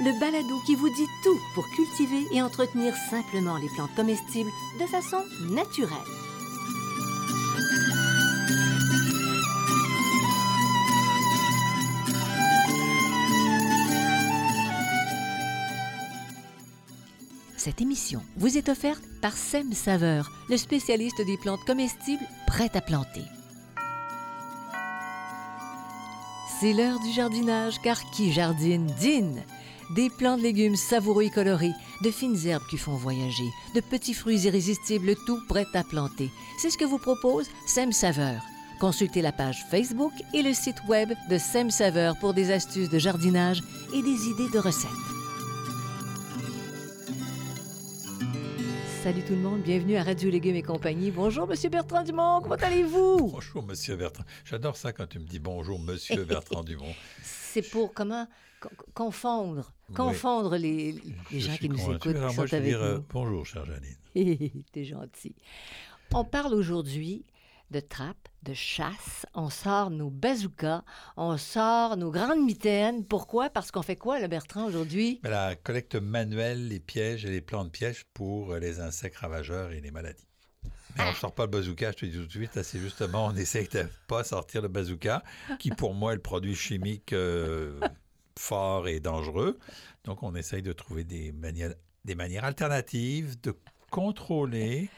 le balado qui vous dit tout pour cultiver et entretenir simplement les plantes comestibles de façon naturelle. Cette émission vous est offerte par Sem Saveur, le spécialiste des plantes comestibles prêtes à planter. C'est l'heure du jardinage, car qui jardine dîne. Des plants de légumes savoureux et colorés, de fines herbes qui font voyager, de petits fruits irrésistibles, tout prêt à planter. C'est ce que vous propose Sem Saveur. Consultez la page Facebook et le site web de Sem Saveur pour des astuces de jardinage et des idées de recettes. Salut tout le monde, bienvenue à Radio Légumes et compagnie. Bonjour Monsieur Bertrand Dumont, comment allez-vous? Bonjour, monsieur Bertrand. J'adore ça quand tu me dis bonjour, monsieur Bertrand Dumont. C'est pour comment? Co- confondre, Oui. confondre les, gens qui nous écoutent, Alors qui moi, sont je veux avec dire euh, nous. bonjour, chère Janine. T'es gentil. On parle aujourd'hui de trappe, de chasse. On sort nos bazookas, on sort nos grandes mitaines. Pourquoi? Parce qu'on fait quoi, le Bertrand, aujourd'hui? Mais la collecte manuelle, les pièges et les plans de pièges pour les insectes ravageurs et les maladies. Mais on ne sort pas le bazooka, je te dis tout de suite. C'est justement, on essaye de pas sortir le bazooka, qui pour moi est le produit chimique euh, fort et dangereux. Donc, on essaye de trouver des manières, des manières alternatives de contrôler,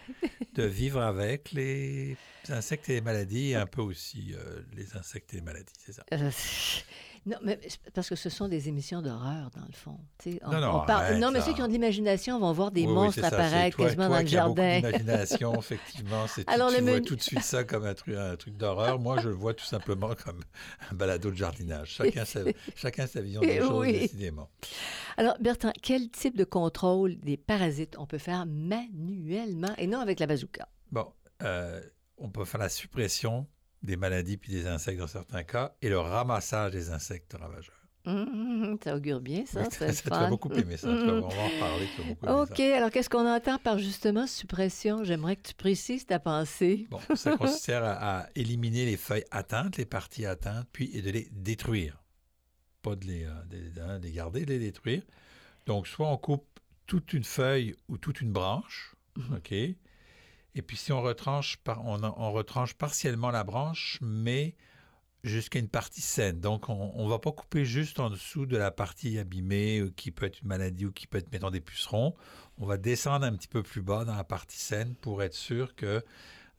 de vivre avec les insectes et les maladies, un peu aussi euh, les insectes et les maladies, c'est ça. Non, mais parce que ce sont des émissions d'horreur, dans le fond. Tu on- Non, non, on parle- arrête, non, mais ceux qui ont de l'imagination vont voir des Oui, oui, monstres c'est apparaître toi- quasiment toi dans le jardin. d'imagination, effectivement, c'est Alors, tu le vois menu- tout de suite ça comme un truc, un truc d'horreur. Moi, je le vois tout simplement comme un balado de jardinage. Chacun sa, chacun sa vision des Eh choses, oui. décidément. Alors, Bertrand, quel type de contrôle des parasites on peut faire manuellement et non avec la bazooka? Bon, euh, on peut faire la suppression des maladies puis des insectes dans certains cas et le ramassage des insectes ravageurs. Hum, ça augure bien, ça. ça, fun. vas beaucoup aimer ça. on va en reparler. OK, alors qu'est-ce qu'on entend par justement suppression? J'aimerais que tu précises ta pensée. ça. Bon, ça consiste à, à éliminer les feuilles atteintes, les parties atteintes, puis et de les détruire. Pas de les, euh, de- hein, de les garder, de les détruire. Donc, soit on coupe toute une feuille ou toute une branche, Mhm. OK? Et puis, si on retranche, par, on, retranche partiellement la branche, mais jusqu'à une partie saine. Donc, on ne va pas couper juste en dessous de la partie abîmée, euh, qui peut être une maladie ou qui peut être, mettons, des pucerons. On va descendre un petit peu plus bas dans la partie saine pour être sûr que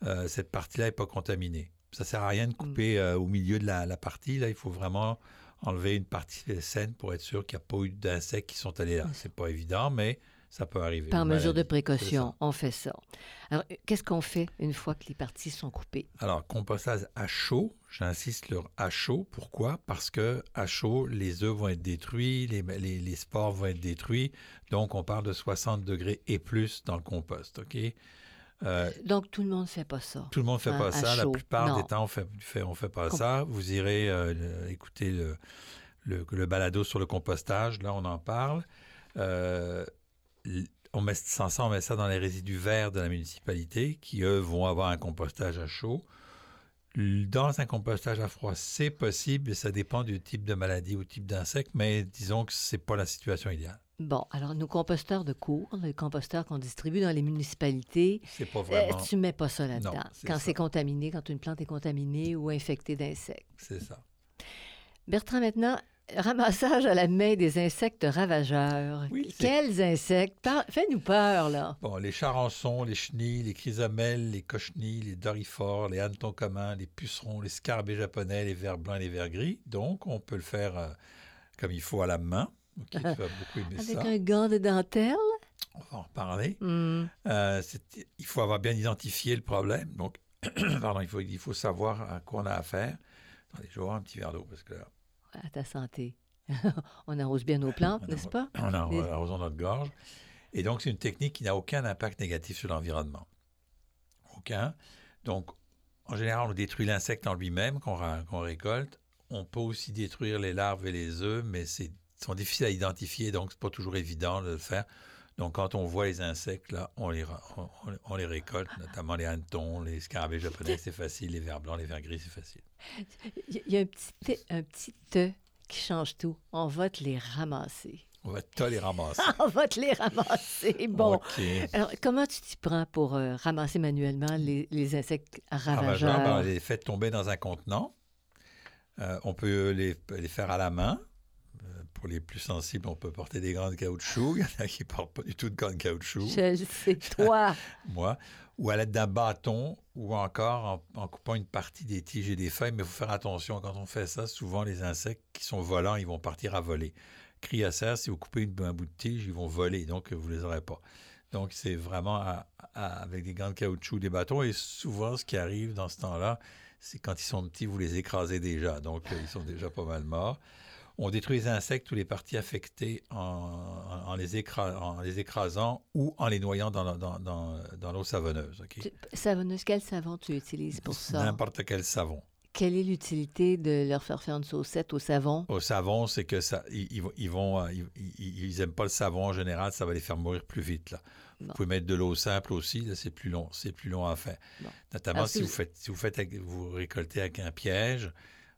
euh, cette partie-là n'est pas contaminée. Ça sert à rien de couper euh, au milieu de la, la partie. Là, il faut vraiment enlever une partie saine pour être sûr qu'il n'y a pas eu d'insectes qui sont allés là. C'est pas évident, mais ça peut arriver. Par mesure de maladie, précaution, on fait ça. Alors, qu'est-ce qu'on fait une fois que les parties sont coupées? Alors, compostage à chaud, j'insiste sur à chaud. Pourquoi? Parce que à chaud, les œufs vont être détruits, les, les, les spores vont être détruits. Donc, on parle de 60 degrés et plus dans le compost. OK? Euh, Donc, tout le monde ne fait pas ça. Tout le monde ne fait Hein, pas ça. La plupart Non. des temps, on fait, fait- on fait pas Com- ça. Vous irez euh, écouter le, le, le balado sur le compostage. Là, on en parle. Euh, on met, sans ça, on met ça dans les résidus verts de la municipalité qui, eux, vont avoir un compostage à chaud. Dans un compostage à froid, c'est possible, ça dépend du type de maladie ou type d'insecte, mais disons que c'est pas la situation idéale. Bon, alors nos composteurs de cours, les composteurs qu'on distribue dans les municipalités, pas euh, vraiment. tu mets pas ça là-dedans. Quand c'est contaminé, quand une plante est contaminée ou infectée d'insectes. C'est ça. Bertrand, maintenant, ramassage à la main des insectes ravageurs. Oui, Quels insectes? Par- Fais-nous peur, là. Bon, les charançons, les chenilles, les chrysomèles, les cochenilles, les dorifores, les hannetons communs, les pucerons, les scarabées japonais, les vers blancs et les vers gris. Donc, on peut le faire euh, comme il faut à la main. Ok, tu vas beaucoup aimer Avec ça. un gant de dentelle? On va en reparler. Hmm. Euh, il faut avoir bien identifié le problème. Donc, pardon, il faut, il faut savoir à quoi on a affaire. Attendez, je vais boire un petit verre d'eau parce que là, À ta santé. On arrose bien nos plantes, n'est-ce pas? Les- arrosant notre gorge. Et donc, c'est une technique qui n'a aucun impact négatif sur l'environnement. Hein, donc, en général, on détruit l'insecte en lui-même qu'on récolte. On peut aussi détruire les larves et les œufs, mais c'est sont difficiles à identifier, donc c'est pas toujours évident de le faire. Donc, quand on voit les insectes, là, on les, on, les récolte, notamment les hannetons, les scarabées japonais, c'est facile, les vers blancs, les vers gris, c'est facile. Il y a un petit, un petit te qui change tout. On va te les ramasser. On va te les ramasser. on va te les ramasser. Bon. Alors, comment tu t'y prends pour euh, ramasser manuellement les, les insectes ravageurs? ravageurs ben, on les fait tomber dans un contenant. Euh, on peut les, les, faire à la main. Euh, pour les plus sensibles, on peut porter des gants de caoutchouc. Il y en a qui ne portent pas du tout de gants de caoutchouc. C'est toi. Moi. Ou à l'aide d'un bâton, ou encore en, coupant une partie des tiges et des feuilles. Mais il faut faire attention. Quand on fait ça, souvent les insectes qui sont volants, ils vont partir à voler criacères, si vous coupez un bout de tige, ils vont voler, donc vous ne les aurez pas. Donc, c'est vraiment avec des gants de caoutchouc, des bâtons. Et souvent, ce qui arrive dans ce temps-là, c'est quand ils sont petits, vous les écrasez déjà. Donc, ils sont déjà pas mal morts. On détruit les insectes ou les parties affectées en, les, écrasant ou en les noyant dans, dans, l'eau savonneuse. Savonneuse, quel savon tu utilises pour ça? N'importe quel savon. Quelle est l'utilité de leur faire faire une saucette au savon? Au savon, c'est que ça, ils, vont, euh, ils, aiment pas le savon en général, ça va les faire mourir plus vite. Là. Vous pouvez mettre de l'eau simple aussi, c'est plus long, c'est plus long à faire. Notamment si, vous faites, si vous faites, vous récoltez avec un piège,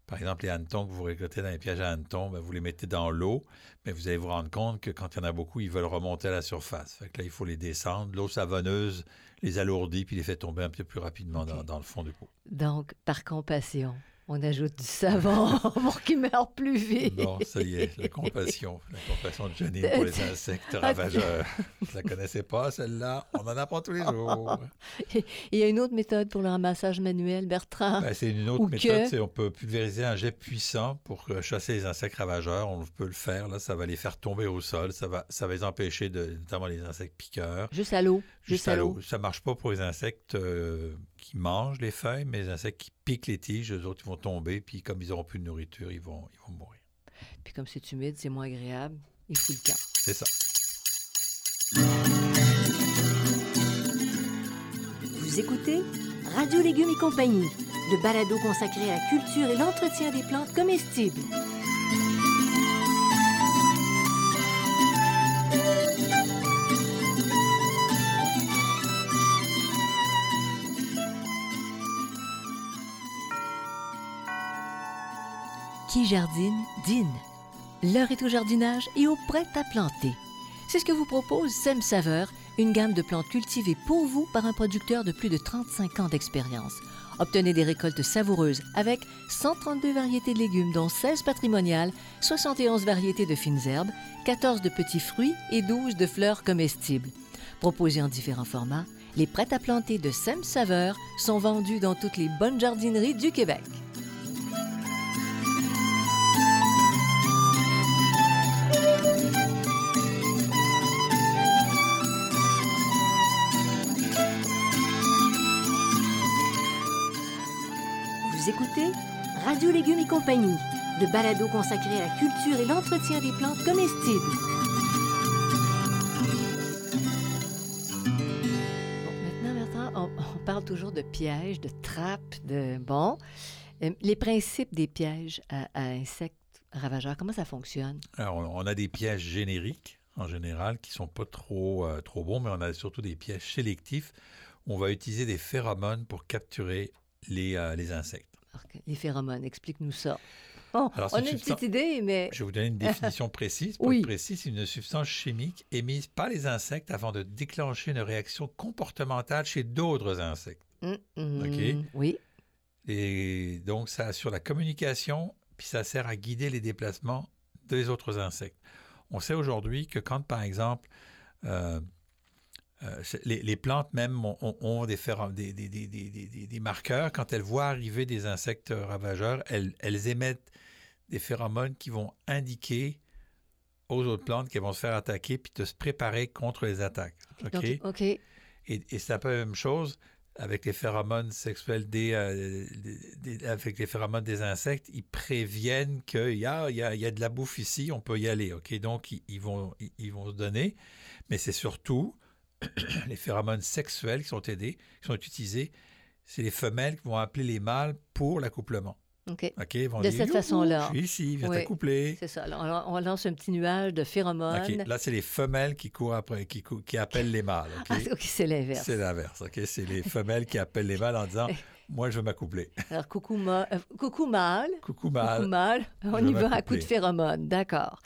par exemple, les hannetons que vous récoltez dans les pièges à hannetons, ben, vous les mettez dans l'eau, mais vous allez vous rendre compte que quand il y en a beaucoup, ils veulent remonter à la surface. Fait que là, il faut les descendre. L'eau savonneuse les alourdit puis les fait tomber un peu plus rapidement dans, dans, le fond du pot. Donc, par compassion, on ajoute du savon pour qu'ils meurent plus vite. Non, ça y est, la compassion. La compassion de Janine pour les insectes ravageurs. Je ne la connaissais pas, celle-là. On en apprend tous les jours. Il y a une autre méthode pour le ramassage manuel, Bertrand? Ben, c'est une autre méthode. c'est On peut pulvériser un jet puissant pour chasser les insectes ravageurs. On peut le faire. Là, ça va les faire tomber au sol. Ça va, ça va les empêcher, de, notamment les insectes piqueurs. Juste à l'eau. Juste, à l'eau. Ça ne marche pas pour les insectes euh, qui mangent les feuilles, mais les insectes qui piquent les tiges, eux autres, ils vont tomber, puis comme ils n'auront plus de nourriture, ils vont, ils vont mourir. Puis comme c'est humide, c'est moins agréable, il fout le camp. C'est ça. Vous écoutez Radio Légumes et compagnie, le balado consacré à la culture et l'entretien des plantes comestibles. Jardine, dîne. L'heure est au jardinage et au prêt à planter. C'est ce que vous propose Sem Saveur, une gamme de plantes cultivées pour vous par un producteur de plus de 35 ans d'expérience. Obtenez des récoltes savoureuses avec 132 variétés de légumes, dont 16 patrimoniales, 71 variétés de fines herbes, 14 de petits fruits et 12 de fleurs comestibles. Proposés en différents formats, les prêts à planter de Sem Saveur sont vendus dans toutes les bonnes jardineries du Québec. Vous écoutez Radio Légumes et compagnie, le balado consacré à la culture et l'entretien des plantes comestibles. Bon, maintenant, on, parle toujours de pièges, de trappes, de... Bon, euh, les principes des pièges à, insectes ravageurs, comment ça fonctionne? Alors, on a des pièges génériques, en général, qui sont pas trop, euh, trop bons, mais on a surtout des pièges sélectifs. on va utiliser des phéromones pour capturer les, euh, les insectes. Les phéromones, explique-nous ça. on a une petite idée, mais... Je vais vous donner une définition précise. Pour oui. être précis, c'est une substance chimique émise par les insectes avant de déclencher une réaction comportementale chez d'autres insectes. Hum, hum, OK? Oui. Et donc, ça assure la communication, puis ça sert à guider les déplacements des autres insectes. On sait aujourd'hui que quand, par exemple, euh, euh, les, plantes même ont, des, des, marqueurs. Quand elles voient arriver des insectes ravageurs, elles, émettent des phéromones qui vont indiquer aux autres plantes qu'elles vont se faire attaquer puis de se préparer contre les attaques. OK? Et, c'est un peu la même chose avec les phéromones sexuels euh, des, avec les phéromones des insectes, ils préviennent qu'il y a, y, a, de la bouffe ici, on peut y aller. OK? Donc, ils, vont, ils vont se donner. Mais c'est surtout les phéromones sexuels qui sont aidés, qui sont utilisés, c'est les femelles qui vont appeler les mâles pour l'accouplement. OK. OK? Ils vont De dire, cette façon-là. Je suis ici, viens Oui. t'accoupler. C'est ça. Alors, on lance un petit nuage de phéromones. OK. Là, c'est les femelles qui courent après, qui, cou- qui appellent les mâles. OK? Ah, OK, c'est l'inverse. C'est l'inverse. OK? C'est les femelles qui appellent les mâles en disant Moi, je veux m'accoupler. Alors, coucou, ma- euh, coucou mâle. Coucou Coucou mâle. On y va à coup de phéromones. D'accord.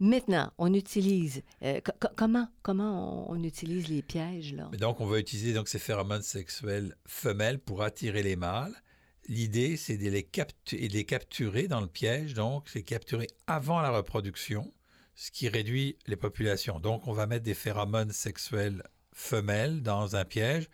Maintenant, on utilise. euh, co- co- comment comment on, on utilise les pièges, là? Mais donc, on va utiliser donc, ces phéromones sexuels femelles pour attirer les mâles. L'idée, c'est de les, de capturer dans le piège. Donc, c'est capturer avant la reproduction, ce qui réduit les populations. Donc, on va mettre des phéromones sexuels femelles dans un piège.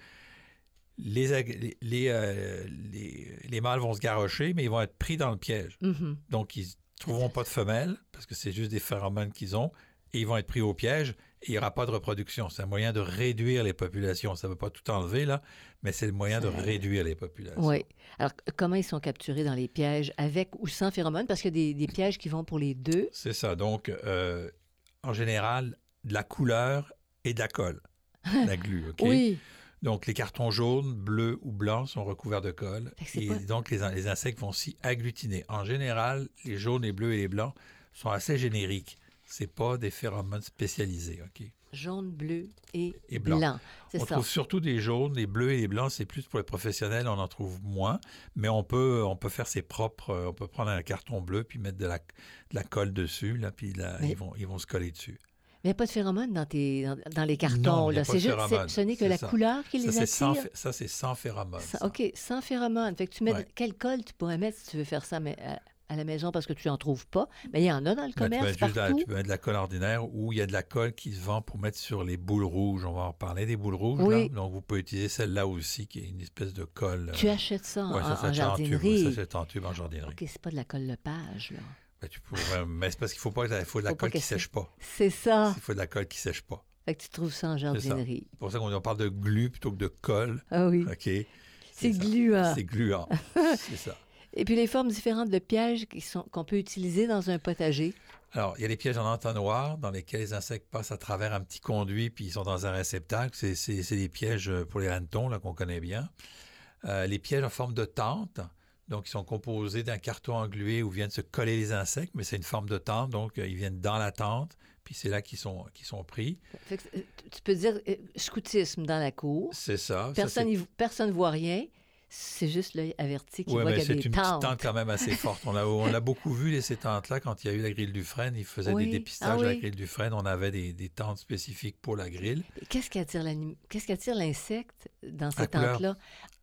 Les, les, euh, les- les mâles vont se garrocher, mais ils vont être pris dans le piège. Mhm. Donc, ils ne trouveront pas de femelles parce que c'est juste des phéromones qu'ils ont et ils vont être pris au piège et il n'y aura pas de reproduction. C'est un moyen de réduire les populations. Ça ne veut pas tout enlever, là, mais c'est le moyen de réduire les populations. Oui. Alors, comment ils sont capturés dans les pièges, avec ou sans phéromones? Parce qu'il y a des, des pièges qui vont pour les deux. C'est ça. Donc, euh, en général, de la couleur et de la colle, la glu. OK? Oui. Donc, les cartons jaunes, bleus ou blancs sont recouverts de colle. C'est Et pas- donc, les, les insectes vont s'y agglutiner. En général, les jaunes, les bleus et les blancs sont assez génériques. Ce pas des phéromones spécialisés. OK? Jaune, bleu et, Et blanc. blanc. C'est On ça. trouve surtout des jaunes, les bleus et les blancs, c'est plus pour les professionnels, on en trouve moins, mais on peut, on peut faire ses propres, euh, on peut prendre un carton bleu puis mettre de la, de la colle dessus, là, puis là, Mais- ils, vont, ils vont se coller dessus. Mais il n'y a pas de phéromones dans, tes, dans, dans les cartons. Non, là. C'est juste, c'est- ce n'est que c'est la ça. couleur qui Ça, les c'est sans, attire. ça, c'est sans phéromones. Ça. OK, sans phéromones. Fait que tu mets Ouais. quelle colle tu pourrais mettre si tu veux faire ça mais, à, à la maison parce que tu n'en trouves pas. Mais il y en a dans le Ben, tu, commerce la, partout. tu peux mettre de la colle ordinaire ou il y a de la colle qui se vend pour mettre sur les boules rouges. On va en parler des boules rouges. Oui. là. Donc, vous pouvez utiliser celle-là aussi, qui est une espèce de colle. Tu euh, achètes ça en, ça en s'achète en tube. jardinerie. Ça s'achète en tube en jardinerie. OK, c'est pas de la colle Lepage, là. Ben, tu pourrais- mais c'est parce qu'il faut pas, il faut de la Faut colle qui sèche pas. C'est ça. Il faut de la colle qui sèche pas. Fait que tu trouves ça en jardinerie. C'est pour ça qu'on parle de glu plutôt que de colle. Ah oui. OK? C'est gluant. C'est gluant. c'est ça. Et puis les formes différentes de pièges qu'on peut utiliser dans un potager. Alors, il y a les pièges en entonnoir dans lesquels les insectes passent à travers un petit conduit puis ils sont dans un réceptacle. C'est, des pièges pour les hannetons là, qu'on connaît bien. Euh, les pièges en forme de tente, donc ils sont composés d'un carton englué où viennent se coller les insectes, mais c'est une forme de tente, donc euh, ils viennent dans la tente, puis c'est là qu'ils sont, qu'ils sont pris. Fait que, euh, tu peux dire euh, scoutisme dans la cour. C'est ça. Personne c'est- ne personne voit rien. C'est juste l'œil averti qui Ouais, voit qu'il y a c'est des une tentes. petite tente quand même assez forte. On l'a, on beaucoup vu, les, ces tentes-là, quand il y a eu la grille du frêne. Ils faisaient Oui. des dépistages Ah à la grille du frêne. On avait des, des tentes spécifiques pour la grille. Qu'est-ce qui attire l'anim- Qu'est-ce qui attire l'insecte dans ces tentes-là?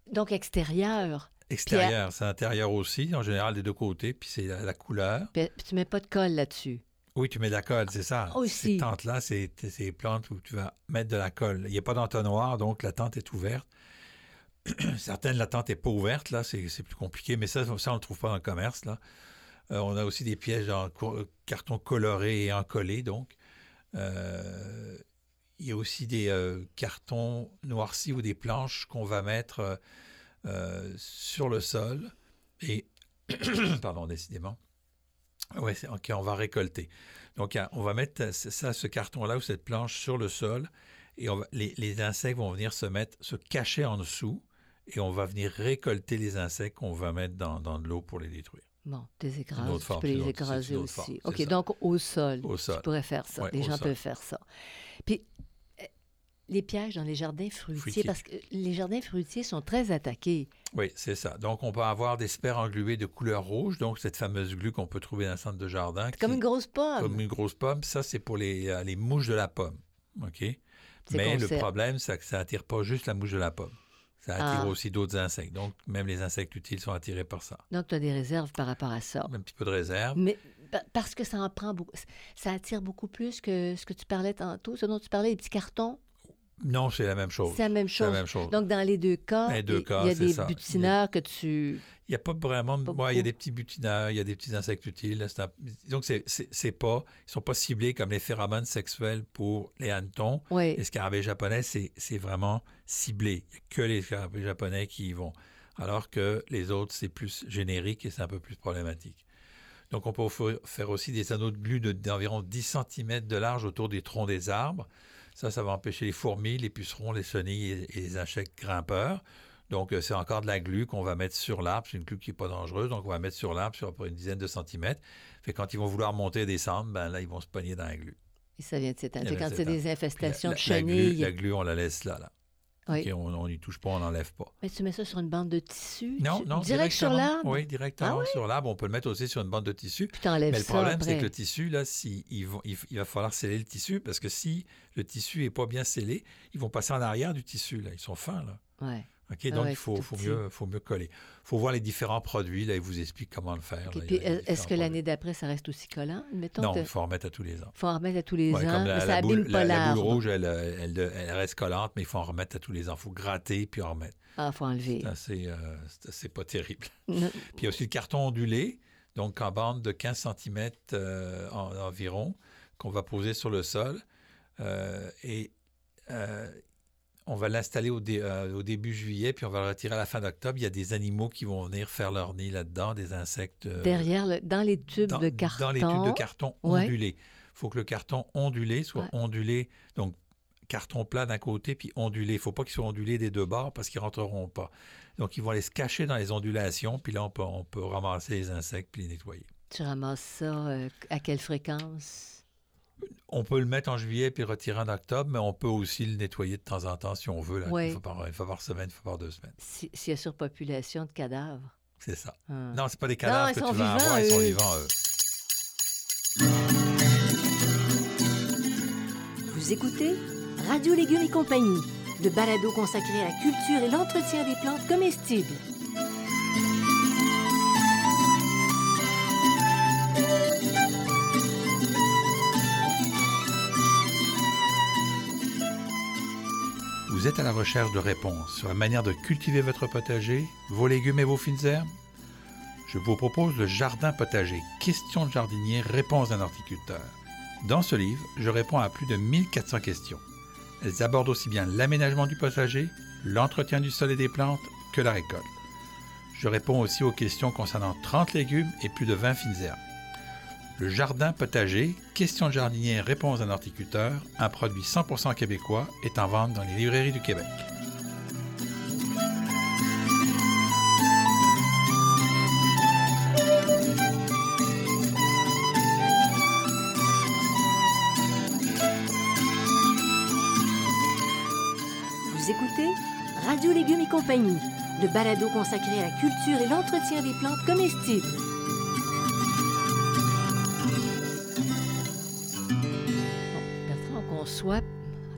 Donc extérieur. Extérieur, c'est intérieur aussi, en général des deux côtés, puis c'est la, la couleur. Puis puis tu mets pas de colle là-dessus. Oui, tu mets de la colle, c'est ça. Aussi. Ces tentes-là, c'est des plantes où tu vas mettre de la colle. Il n'y a pas d'entonnoir, donc la tente est ouverte. Certaines, la tente n'est pas ouverte, là, c'est plus compliqué, mais ça, ça on ne le trouve pas dans le commerce, là. Euh, on a aussi des pièges en carton coloré et encollé, donc. Euh, il y a aussi des euh, cartons noircis ou des planches qu'on va mettre euh, sur le sol et, pardon, décidément, ouais, ok, on va récolter. Donc, on va mettre ça, ce carton-là ou cette planche sur le sol et on va- les, les insectes vont venir se mettre, se cacher en dessous et on va venir récolter les insectes qu'on va mettre dans, dans de l'eau pour les détruire. Bon, une écrases. Tu forme, peux les écraser aussi. forme, OK, ça. donc au sol. Au sol. Tu pourrais faire ça. Ouais, les gens sol. peuvent faire ça. Puis, les pièges dans les jardins fruitiers, parce que les jardins fruitiers sont très attaqués. Oui, c'est ça. Donc, on peut avoir des sphères engluées de couleur rouge, donc cette fameuse glu qu'on peut trouver dans le centre de jardin. Comme une grosse pomme. comme une grosse pomme. Ça, c'est pour les, euh, les mouches de la pomme. OK? Mais le problème, c'est que ça attire pas juste la mouche de la pomme. Ça attire Ah. aussi d'autres insectes. Donc, même les insectes utiles sont attirés par ça. Donc, tu as des réserves par rapport à ça. Un petit peu de réserve. Mais pa- parce que ça en prend beaucoup. Ça attire beaucoup plus que ce que tu parlais tantôt, ce dont tu parlais, les petits cartons. Non, c'est la même chose. C'est la même la chose. même chose. Donc, dans les deux cas, Dans les deux il cas, il y a des ça. butineurs que tu. Il n'y a pas vraiment. Pas ouais, il y a des petits butineurs, il y a des petits insectes utiles. un- Donc, c'est, pas. Ils sont pas ciblés comme les phéromones sexuels pour les hannetons. Oui. Les scarabées japonais, c'est, vraiment ciblé. Il n'y a que les scarabées japonais qui y vont. Alors que les autres, c'est plus générique et c'est un peu plus problématique. Donc, on peut faire aussi des anneaux de glu de- d'environ 10 cm de large autour des troncs des arbres. Ça, ça va empêcher les fourmis, les pucerons, les chenilles et, et les insectes grimpeurs. Donc, euh, c'est encore de la glu qu'on va mettre sur l'arbre. C'est une glu qui n'est pas dangereuse, donc on va mettre sur l'arbre sur une dizaine de centimètres. Fait quand ils vont vouloir monter et descendre, ben là, ils vont se pogner dans la glu. Et ça vient de s'éteindre. Quand c'est des infestations la, de la- la glu, chenilles. la glu, on la laisse là. là. Oui. On n'y touche pas, on n'enlève pas. Mais tu mets ça sur une bande de tissu? Non, tu- non, Direct sur l'arbre? Oui, directement Ah sur l'arbre. On peut le mettre aussi sur une bande de tissu. Puis t'enlèves Mais le problème, c'est que le tissu, là, si, il va falloir sceller le tissu parce que si le tissu n'est pas bien scellé, ils vont passer en arrière du tissu. Là. Ils sont fins. Là. Ouais. OK, Ah donc ouais, il faut, mieux, faut mieux coller. Il faut voir les différents produits. Là, ils vous expliquent comment le faire. Il il est-ce que l'année d'après, ça reste aussi collant? Mettons. Non, il faut en remettre à tous les ans. faut en remettre à tous les Ouais, ans, comme mais la, ça la abîme boule, pas la- la boule l'arbre. rouge, elle, euh, elle- elle reste collante, mais il faut en remettre à tous les ans. Il faut gratter puis en remettre. Ah, faut enlever. C'est euh, pas terrible. Puis il y a aussi le carton ondulé, donc en bande de 15 cm environ, qu'on va poser sur le sol. Euh, et euh, on va l'installer au, dé- euh, au début juillet, puis on va le retirer à la fin d'octobre. Il y a des animaux qui vont venir faire leur nid là-dedans, des insectes. euh, Derrière, le- dans les tubes dans, de carton. Dans les tubes de carton Ouais. ondulés. Il faut que le carton ondulé soit Ouais. ondulé, donc carton plat d'un côté, puis ondulé. Il ne faut pas qu'il soit ondulé des deux bords parce qu'ils ne rentreront pas. Donc, ils vont aller se cacher dans les ondulations, puis là, on peut, on peut ramasser les insectes puis les nettoyer. Tu ramasses ça euh, à quelle fréquence? On peut le mettre en juillet puis le retirer en octobre, mais on peut aussi le nettoyer de temps en temps si on veut. Là, Ouais. une, fois par, une fois par semaine, une fois par deux semaines. Si- S'il y a surpopulation de cadavres. C'est ça. Ah. Non, c'est pas des cadavres ils que sont tu vas vivants, avoir, ils sont vivants, eux. Vous écoutez Radio Légumes et compagnie, le balado consacré à la culture et l'entretien des plantes comestibles. Vous êtes à la recherche de réponses sur la manière de cultiver votre potager, vos légumes et vos fines herbes? Je vous propose le Jardin potager, questions de jardinier, réponses d'un horticulteur. Dans ce livre, je réponds à plus de 1400 questions. Elles abordent aussi bien l'aménagement du potager, l'entretien du sol et des plantes que la récolte. Je réponds aussi aux questions concernant 30 légumes et plus de 20 fines herbes. Le Jardin potager, questions de jardinier, réponses d'un horticulteur, un produit 100% québécois, est en vente dans les librairies du Québec. Vous écoutez Radio Légumes et compagnie, le balado consacré à la culture et l'entretien des plantes comestibles. Conçoit,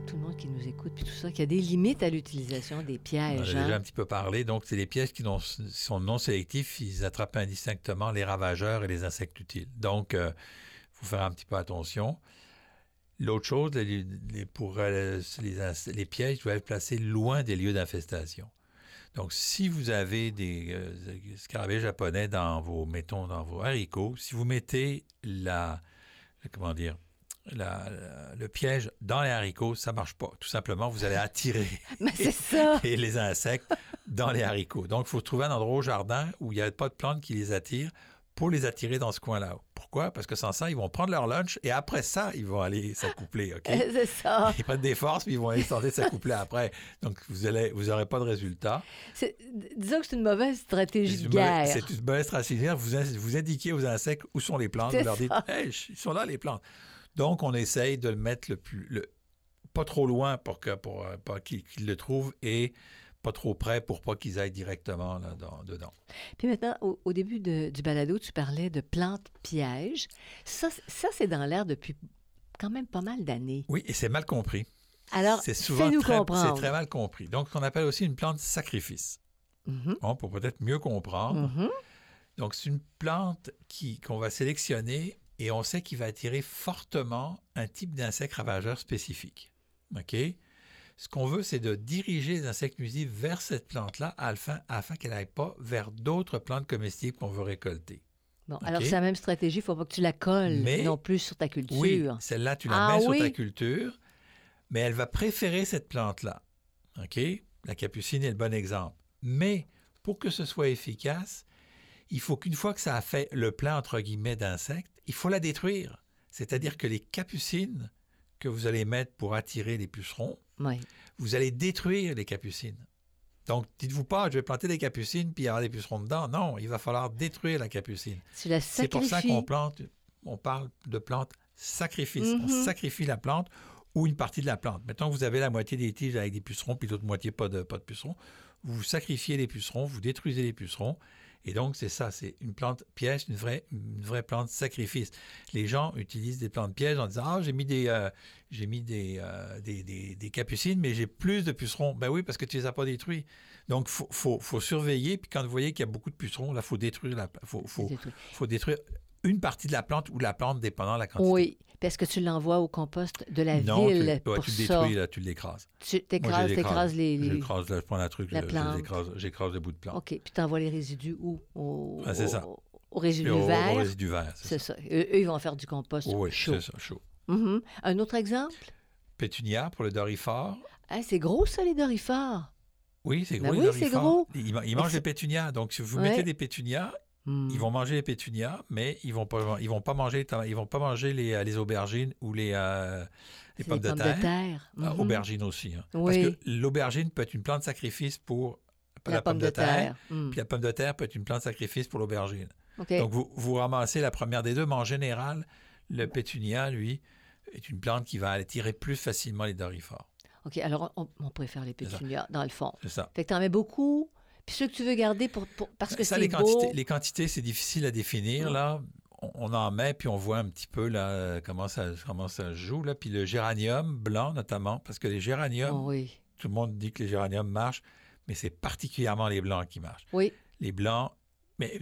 tout le monde qui nous écoute, puis tout ça, qu'il y a des limites à l'utilisation des pièges. déjà hein? un petit peu parlé. Donc, c'est les pièges qui non- sont non sélectifs. Ils attrapent indistinctement les ravageurs et les insectes utiles. Donc, il faut faire un petit peu attention. L'autre chose, les, les- pour euh, les, pièges doivent être placés loin des lieux d'infestation. Donc, si vous avez des euh, scarabées japonais dans vos, mettons, dans vos haricots, si vous mettez la- comment dire, la- la- le piège dans les haricots, ça marche pas. Tout simplement, vous allez attirer Mais c'est ça! et les insectes dans les haricots. Donc, il faut trouver un endroit au jardin où il n'y a pas de plantes qui les attirent pour les attirer dans ce coin-là. Pourquoi? Parce que sans ça, ils vont prendre leur lunch et après ça, ils vont aller s'accoupler. OK? c'est ça. Ils prennent des forces puis ils vont aller tenter s'accoupler après. Donc, vous n'aurez vous aurez pas de résultat. Disons que c'est une mauvaise stratégie C'est de une mauvaise- guerre. C'est une mauvaise stratégie. Vous, vous indiquez aux insectes où sont les plantes. Vous leur dites, hey, ils sont là, les plantes. Donc, on essaye de le mettre le plus, le- pas trop loin pour, que, pour, euh, qu'ils le trouvent et pas trop près pour pas qu'ils aillent directement là, dans- dedans. Puis maintenant, au, au début de- du balado, tu parlais de plantes pièges. Ça, c'est dans l'air depuis quand même pas mal d'années. Oui, et c'est mal compris. Alors, c'est souvent fais-nous très, comprendre. très mal compris. Donc, on appelle aussi une plante sacrifice. Mhm, Bon, pour peut-être mieux comprendre. mhm. Donc, c'est une plante qui, qu'on va sélectionner et on sait qu'il va attirer fortement un type d'insecte ravageur spécifique. OK? Ce qu'on veut, c'est de diriger les insectes nuisibles vers cette plante-là afin, afin qu'elle n'aille pas vers d'autres plantes comestibles qu'on veut récolter. Bon, alors c'est la même stratégie, il ne faut pas que tu la colles Mais- non plus sur ta culture. Oui, celle-là, tu la Ah mets sur ta culture, mais elle va préférer cette plante-là. OK? La capucine est le bon exemple. Mais pour que ce soit efficace, il faut qu'une fois que ça a fait le plein, entre guillemets, d'insectes, il faut la détruire. C'est-à-dire que les capucines que vous allez mettre pour attirer les pucerons, Oui. vous allez détruire les capucines. Donc, dites-vous pas, je vais planter des capucines puis il y aura des pucerons dedans. Non, il va falloir détruire la capucine. C'est pour ça qu'on plante, on parle de plante sacrifice. On Mhm. sacrifie la plante ou une partie de la plante. Mettons que vous avez la moitié des tiges avec des pucerons puis l'autre moitié pas de, pas de pucerons. Vous sacrifiez les pucerons, vous détruisez les pucerons. Et donc, c'est ça, c'est une plante piège, une vraie, une vraie plante sacrifice. Les gens utilisent des plantes pièges en disant Ah, j'ai mis des, euh, j'ai mis des, euh, des, des- des capucines, mais j'ai plus de pucerons. Ben oui, parce que tu les as pas détruits. Donc, il faut, faut, faut surveiller. Puis quand vous voyez qu'il y a beaucoup de pucerons, là, il faut détruire la faut, faut, faut détruire une partie de la plante ou la plante dépendant de la quantité. Oui, parce que tu l'envoies au compost de la non, tu, ville ouais, pour tu le ça? détruis, là, tu l'écrases. Tu t'écrases, t'écrases les... les- J'écrase, je prends la truc, la je- j'écrase le bout de plante. OK, puis tu envoies les résidus où? Au, Ah, c'est ça. au, au résidu au, vert? au résidu vert, c'est C'est ça. ça. Eux, ils vont faire du compost Oui, chaud. c'est ça, chaud. Mhm. Un autre exemple? Pétunia pour le dorifort. Ah, c'est gros, ça, les dorifores. Oui, c'est Ben gros, oui, les c'est gros. Ils, ils mangent les pétunias. Donc, si vous Ouais. mettez des pétunias. Ils vont manger les pétunias, mais ils vont pas, ils vont pas manger, ils vont pas manger les, euh, les aubergines ou les, euh, les C'est pommes, des de terre. Mhm. Ah, Aubergines aussi. hein. Oui. Parce que l'aubergine peut être une plante sacrifice pour La, pomme, de terre. Hmm. Puis la pomme de terre peut être une plante sacrifice pour l'aubergine. Donc, vous, vous ramassez la première des deux, mais en général, le pétunia, lui, est une plante qui va attirer plus facilement les dorifores. OK, alors on, on préfère les pétunias, dans le fond. C'est ça. Fait que tu en mets beaucoup, puis ceux que tu veux garder pour, pour- parce que ça, c'est les beau. quantités, les quantités, c'est difficile à définir, là. On, on en met, puis on voit un petit peu là, comment, ça, comment ça joue. Là. Puis le géranium blanc, notamment, parce que les géraniums, Oh, oui. tout le monde dit que les géraniums marchent, mais c'est particulièrement les blancs qui marchent. Oui, les blancs. Mais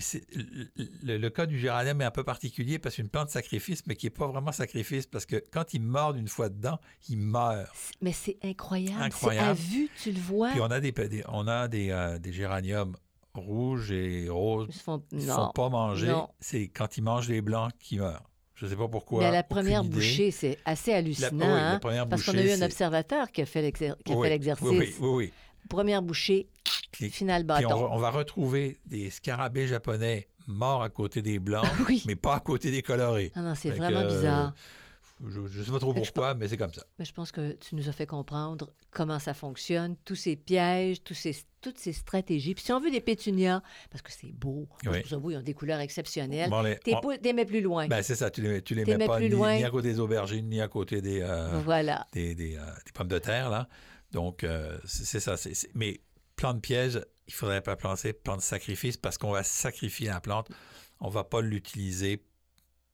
le, le- cas du géranium est un peu particulier parce que c'est une plante sacrifice, mais qui n'est pas vraiment sacrifice parce que quand il mord une fois dedans, il meurt. mais c'est incroyable. Incroyable. À vue, tu le vois. Puis on a des, des- on a des, euh, des géraniums rouges et roses. Ils ne font pas. Non. C'est quand ils mangent les blancs qu'ils meurent. Je ne sais pas pourquoi. Mais à la première bouchée, c'est assez La, hallucinant. oui, hein, la première Parce qu'on a bouchée, eu un observateur qui a fait qui Oui, l'exercice. Oui, oui, oui. oui. Première bouchée, Puis- final Puis on, bâton. va- on va retrouver des scarabées japonais morts à côté des blancs, Oui. mais pas à côté des colorés. Ah non, c'est vraiment bizarre. Je ne sais pas trop je pourquoi, mais c'est comme ça. Mais je pense que tu nous as fait comprendre comment ça fonctionne, tous ces pièges, tous ces, toutes ces stratégies. Puis si on veut des pétunias, parce que c'est beau, je Oui. ça beau, ils ont des couleurs exceptionnelles. Bon, les- on- mets plus loin. ben, c'est ça, tu les, tu les mets mets pas plus ni, loin. ni à côté des aubergines, ni à côté des, euh, Voilà. des, des, euh, des pommes de terre. Là. Donc, euh, c'est ça. c'est- c'est- Mais plante piège, il faudrait pas planter plante sacrifice parce qu'on va sacrifier la plante. On va pas l'utiliser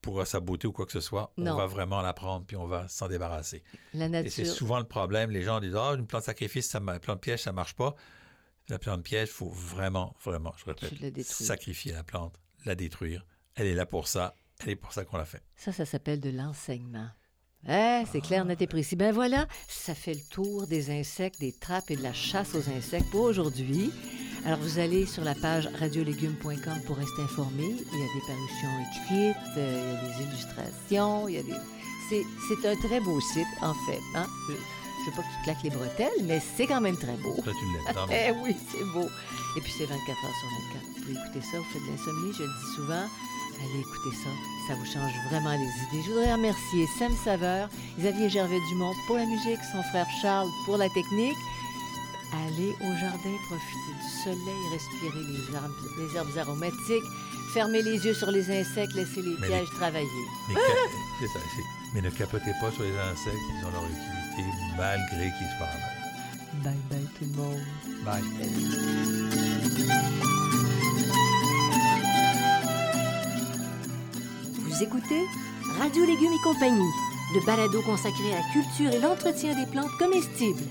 pour sa beauté ou quoi que ce soit. Non. On va vraiment la prendre puis on va s'en débarrasser. La Et c'est nature. souvent le problème. Les gens disent Ah, une plante sacrifice, ça ma- plante piège, ça marche pas. La plante piège, il faut vraiment, vraiment, je répète, sacrifier la plante, la détruire. Elle est là pour ça. Elle est pour ça qu'on l'a fait. Ça, ça s'appelle de l'enseignement. Eh, c'est clair, net et précis. Ben voilà, ça fait le tour des insectes, des trappes et de la chasse aux insectes pour aujourd'hui. Alors, vous allez sur la page radiolégumes.com pour rester informé. Il y a des parutions écrites, euh, il y a des illustrations, il y a des... C'est, un très beau site, en fait. Hein? Je ne veux pas que tu claques les bretelles, mais c'est quand même très beau. Là, tu l'aimes. Eh oui, c'est beau. Et puis c'est 24 heures sur 24. Vous pouvez écouter ça, vous faites de l'insomnie, je le dis souvent. Allez écouter ça, ça vous change vraiment les idées. Je voudrais remercier Sam Saveur, Xavier Gervais-Dumont pour la musique, son frère Charles pour la technique. Allez au jardin, profitez du soleil, respirez les herbes, les herbes aromatiques, fermez les yeux sur les insectes, laissez les Mais pièges travailler. Mais, ça, ne capotez pas sur les insectes, ils ont leur utilité malgré qu'ils soient ravageurs. Bye bye tout le monde. Bye. Vous écoutez Radio Légumes et compagnie, le balado consacré à la culture et l'entretien des plantes comestibles.